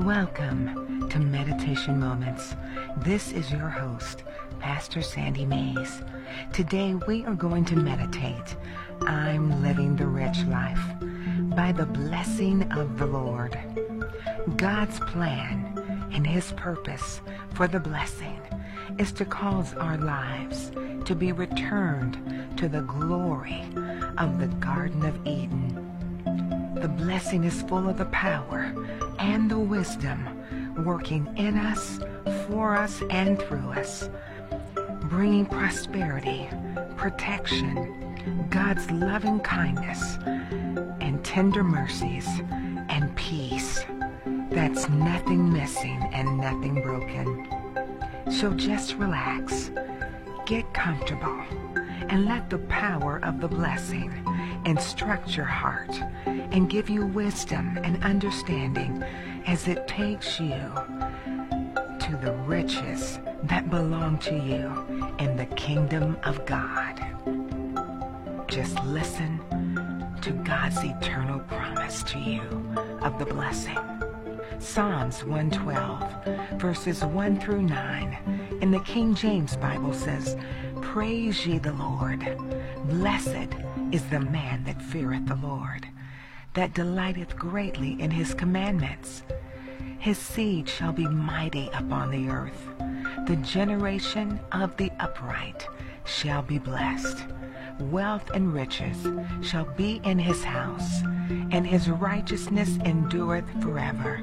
Welcome to Meditation Moments. This is your host, Pastor Sandy Mays. Today we are going to meditate. I'm living the rich life by the blessing of the Lord. God's plan and his purpose for the blessing is to cause our lives to be returned to the glory of the Garden of Eden. The blessing is full of the power and the wisdom working in us, for us, and through us, bringing prosperity, protection, God's loving kindness, and tender mercies, and peace. That's nothing missing and nothing broken. So just relax, get comfortable, and let the power of the blessing instruct your heart and give you wisdom and understanding as it takes you to the riches that belong to you in the kingdom of God. Just listen to God's eternal promise to you of the blessing. Psalms 112, verses 1 through 9 in the King James Bible says, Praise ye the Lord. Blessed is the man that feareth the Lord, that delighteth greatly in his commandments. His seed shall be mighty upon the earth. The generation of the upright shall be blessed. Wealth and riches shall be in his house, and his righteousness endureth forever.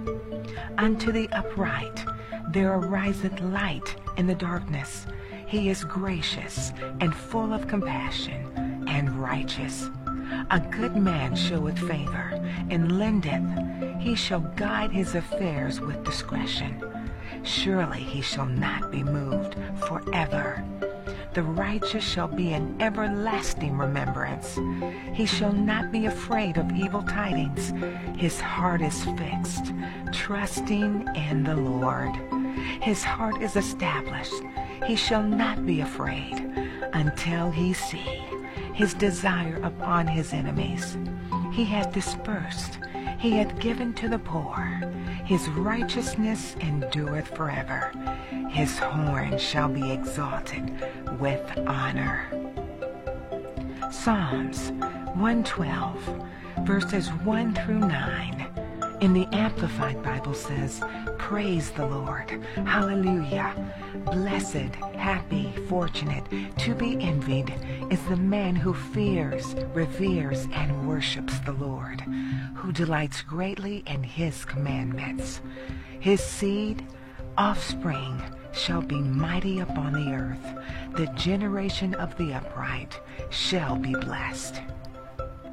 Unto the upright there ariseth light in the darkness. He is gracious and full of compassion and righteous. A good man showeth favor and lendeth. He shall guide his affairs with discretion. Surely he shall not be moved forever. The righteous shall be an everlasting remembrance. He shall not be afraid of evil tidings. His heart is fixed, trusting in the Lord. His heart is established. He shall not be afraid until he see his desire upon his enemies. He hath dispersed. He hath given to the poor. His righteousness endureth forever. His horn shall be exalted with honor. Psalms 112, verses 1 through 9 in the Amplified Bible says, Praise the Lord. Hallelujah. Blessed, happy, fortunate, to be envied is the man who fears, reveres, and worships the Lord, who delights greatly in his commandments. His seed, offspring, shall be mighty upon the earth. The generation of the upright shall be blessed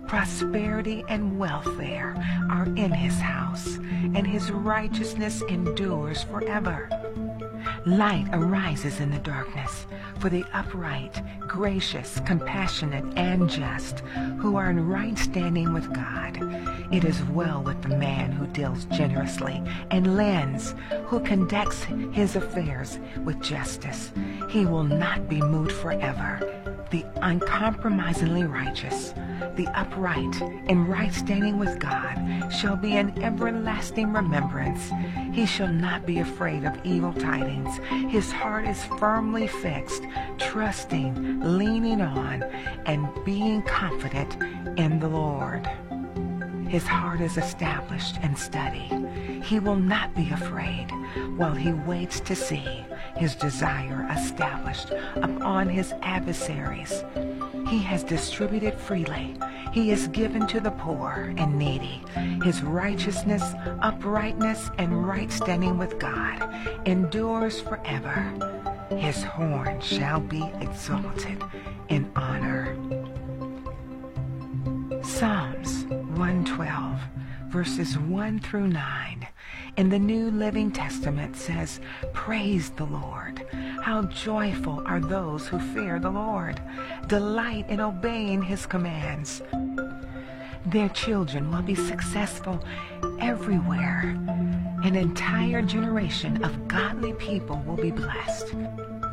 prosperity and welfare are in his house, and his righteousness endures forever. Light arises in the darkness for the upright, gracious, compassionate, and just, who are in right standing with God. It is well with the man who deals generously and lends, who conducts his affairs with justice. He will not be moved forever. The uncompromisingly righteous, the upright, in right standing with God, shall be an everlasting remembrance. He shall not be afraid of evil tidings. His heart is firmly fixed, trusting, leaning on, and being confident in the Lord. His heart is established and steady. He will not be afraid while he waits to see his desire established upon his adversaries. He has distributed freely. He is given to the poor and needy. His righteousness, uprightness, and right standing with God endures forever. His horn shall be exalted in honor. Psalms 112, verses 1 through 9 in the New Living Testament says, Praise the Lord. How joyful are those who fear the Lord, delight in obeying his commands. Their children will be successful everywhere. An entire generation of godly people will be blessed.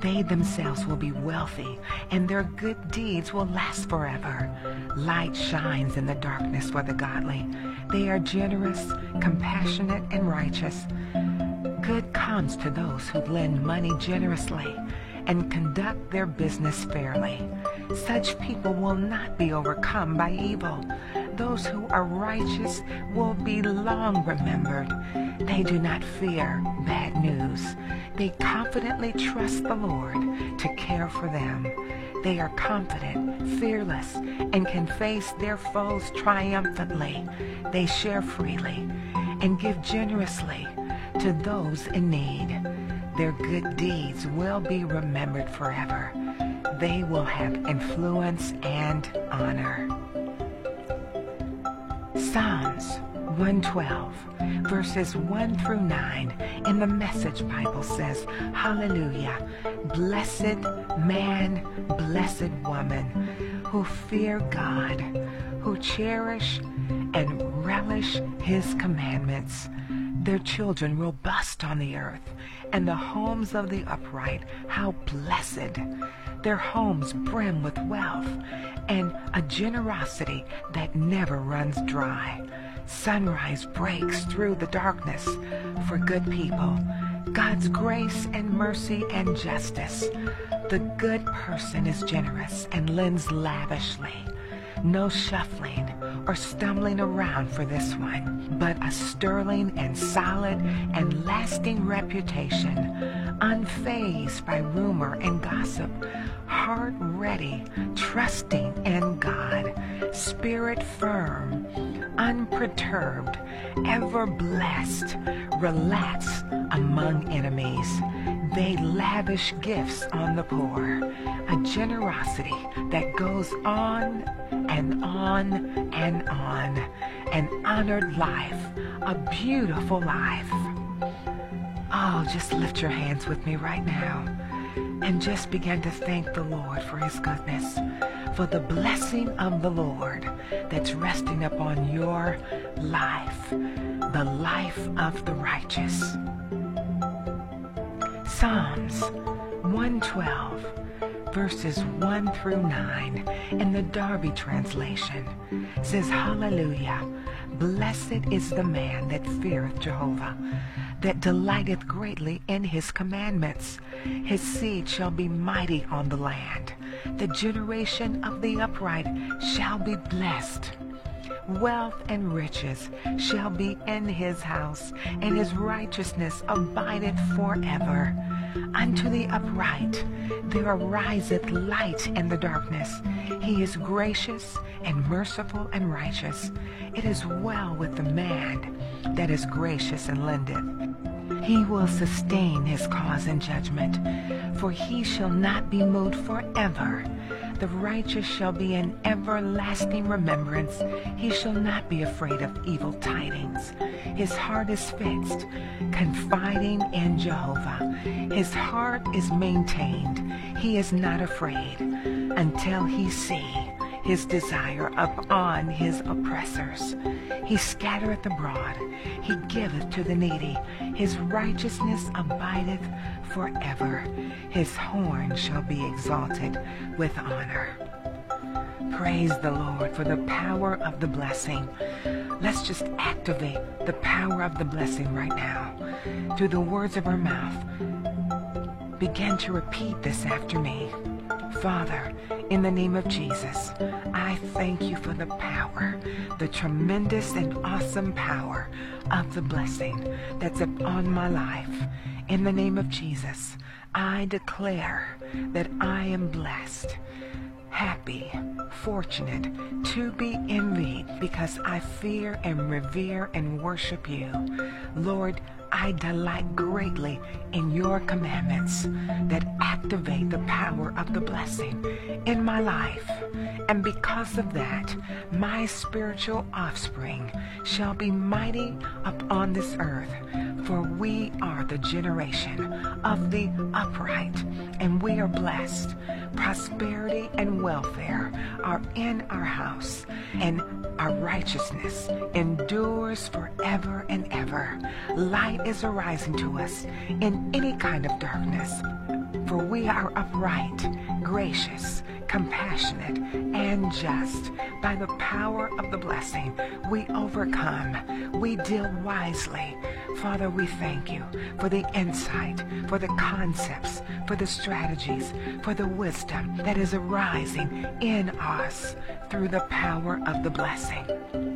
They themselves will be wealthy, and their good deeds will last forever. Light shines in the darkness for the godly. They are generous, compassionate, and righteous. Good comes to those who lend money generously and conduct their business fairly. Such people will not be overcome by evil. Those who are righteous will be long remembered. They do not fear bad news. They confidently trust the Lord to care for them. They are confident, fearless, and can face their foes triumphantly. They share freely and give generously to those in need. Their good deeds will be remembered forever. They will have influence and honor. Psalms 112, verses 1 through 9 in the Message Bible says, Hallelujah, blessed man, blessed woman, who fear God, who cherish and relish his commandments. Their children will bust on the earth, and the homes of the upright, how blessed. Their homes brim with wealth, and a generosity that never runs dry. Sunrise breaks through the darkness for good people. God's grace and mercy and justice. The good person is generous and lends lavishly. No shuffling or stumbling around for this one, but a sterling and solid and lasting reputation, unfazed by rumor and gossip, heart ready, trusting in God, spirit firm, unperturbed, ever blessed, relaxed among enemies. They lavish gifts on the poor, a generosity that goes on and on and on. An honored life, a beautiful life. Oh, just lift your hands with me right now and just begin to thank the Lord for his goodness, for the blessing of the Lord that's resting upon your life, the life of the righteous. Psalms 112 verses 1 through 9 in the Darby translation says, Hallelujah. Blessed is the man that feareth Jehovah, that delighteth greatly in his commandments. His seed shall be mighty on the land. The generation of the upright shall be blessed. Wealth and riches shall be in his house, and his righteousness abideth forever. Unto the upright there ariseth light in the darkness. He is gracious and merciful and righteous. It is well with the man that is gracious and lendeth. He will sustain his cause in judgment, for he shall not be moved forever. The righteous shall be in everlasting remembrance. He shall not be afraid of evil tidings. His heart is fixed, confiding in Jehovah. His heart is maintained. He is not afraid until he see his desire upon his oppressors. He scattereth abroad, he giveth to the needy. His righteousness abideth forever. His horn shall be exalted with honor. Praise the Lord for the power of the blessing. Let's just activate the power of the blessing right now. Through the words of our mouth, begin to repeat this after me. Father, in the name of Jesus, I thank you for the power, the tremendous and awesome power of the blessing that's upon my life. In the name of Jesus, I declare that I am blessed, happy, fortunate, to be envied because I fear and revere and worship you. Lord, I delight greatly in your commandments that activate the power of the blessing in my life. And because of that, my spiritual offspring shall be mighty upon this earth. For we are the generation of the upright, and we are blessed. Prosperity and welfare are in our house, and our righteousness endures forever and ever. Light is arising to us in any kind of darkness. For we are upright, gracious, compassionate, and just. By the power of the blessing, we overcome. We deal wisely. Father, we thank you for the insight, for the concepts, for the strategies, for the wisdom that is arising in us through the power of the blessing.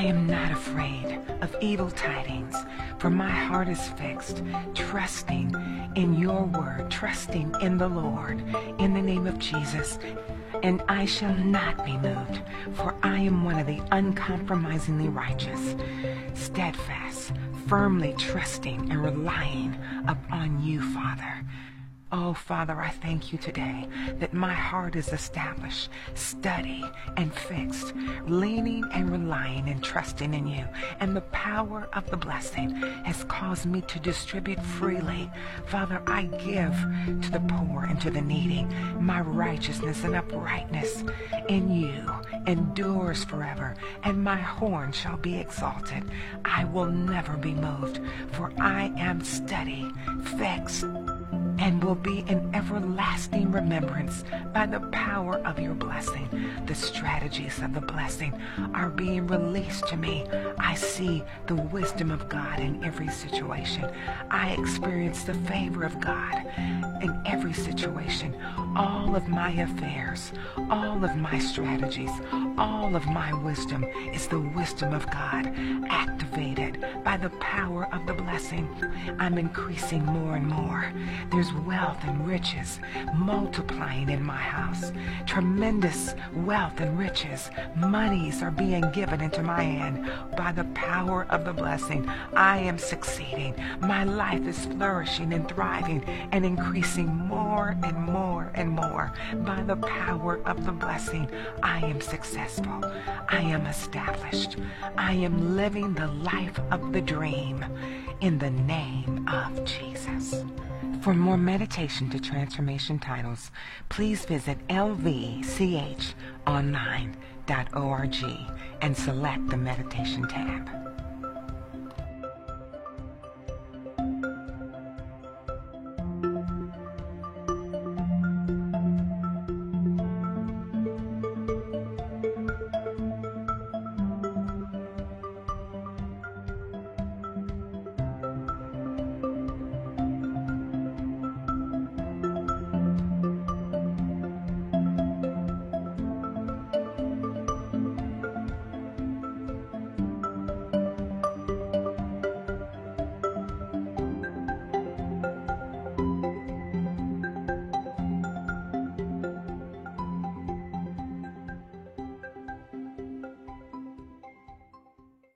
I am not afraid of evil tidings, for my heart is fixed, trusting in your word, trusting in the Lord, in the name of Jesus. And I shall not be moved, for I am one of the uncompromisingly righteous, steadfast, firmly trusting and relying upon you, Father. Oh, Father, I thank you today that my heart is established, steady, and fixed, leaning and relying and trusting in you. And the power of the blessing has caused me to distribute freely. Father, I give to the poor and to the needy. My righteousness and uprightness in you endures forever, and my horn shall be exalted. I will never be moved, for I am steady, fixed, and will be in everlasting remembrance by the power of your blessing. The strategies of the blessing are being released to me. I see the wisdom of God in every situation. I experience the favor of God in every situation. All of my affairs, all of my strategies, all of my wisdom is the wisdom of God activated by the power of the blessing. I'm increasing more and more. Wealth and riches multiplying in my house. Tremendous wealth and riches. Monies are being given into my hand by the power of the blessing. I am succeeding. My life is flourishing and thriving and increasing more and more and more by the power of the blessing. I am successful. I am established. I am living the life of the dream in the name of Jesus. For more meditation to transformation titles, please visit lvchonline.org and select the meditation tab.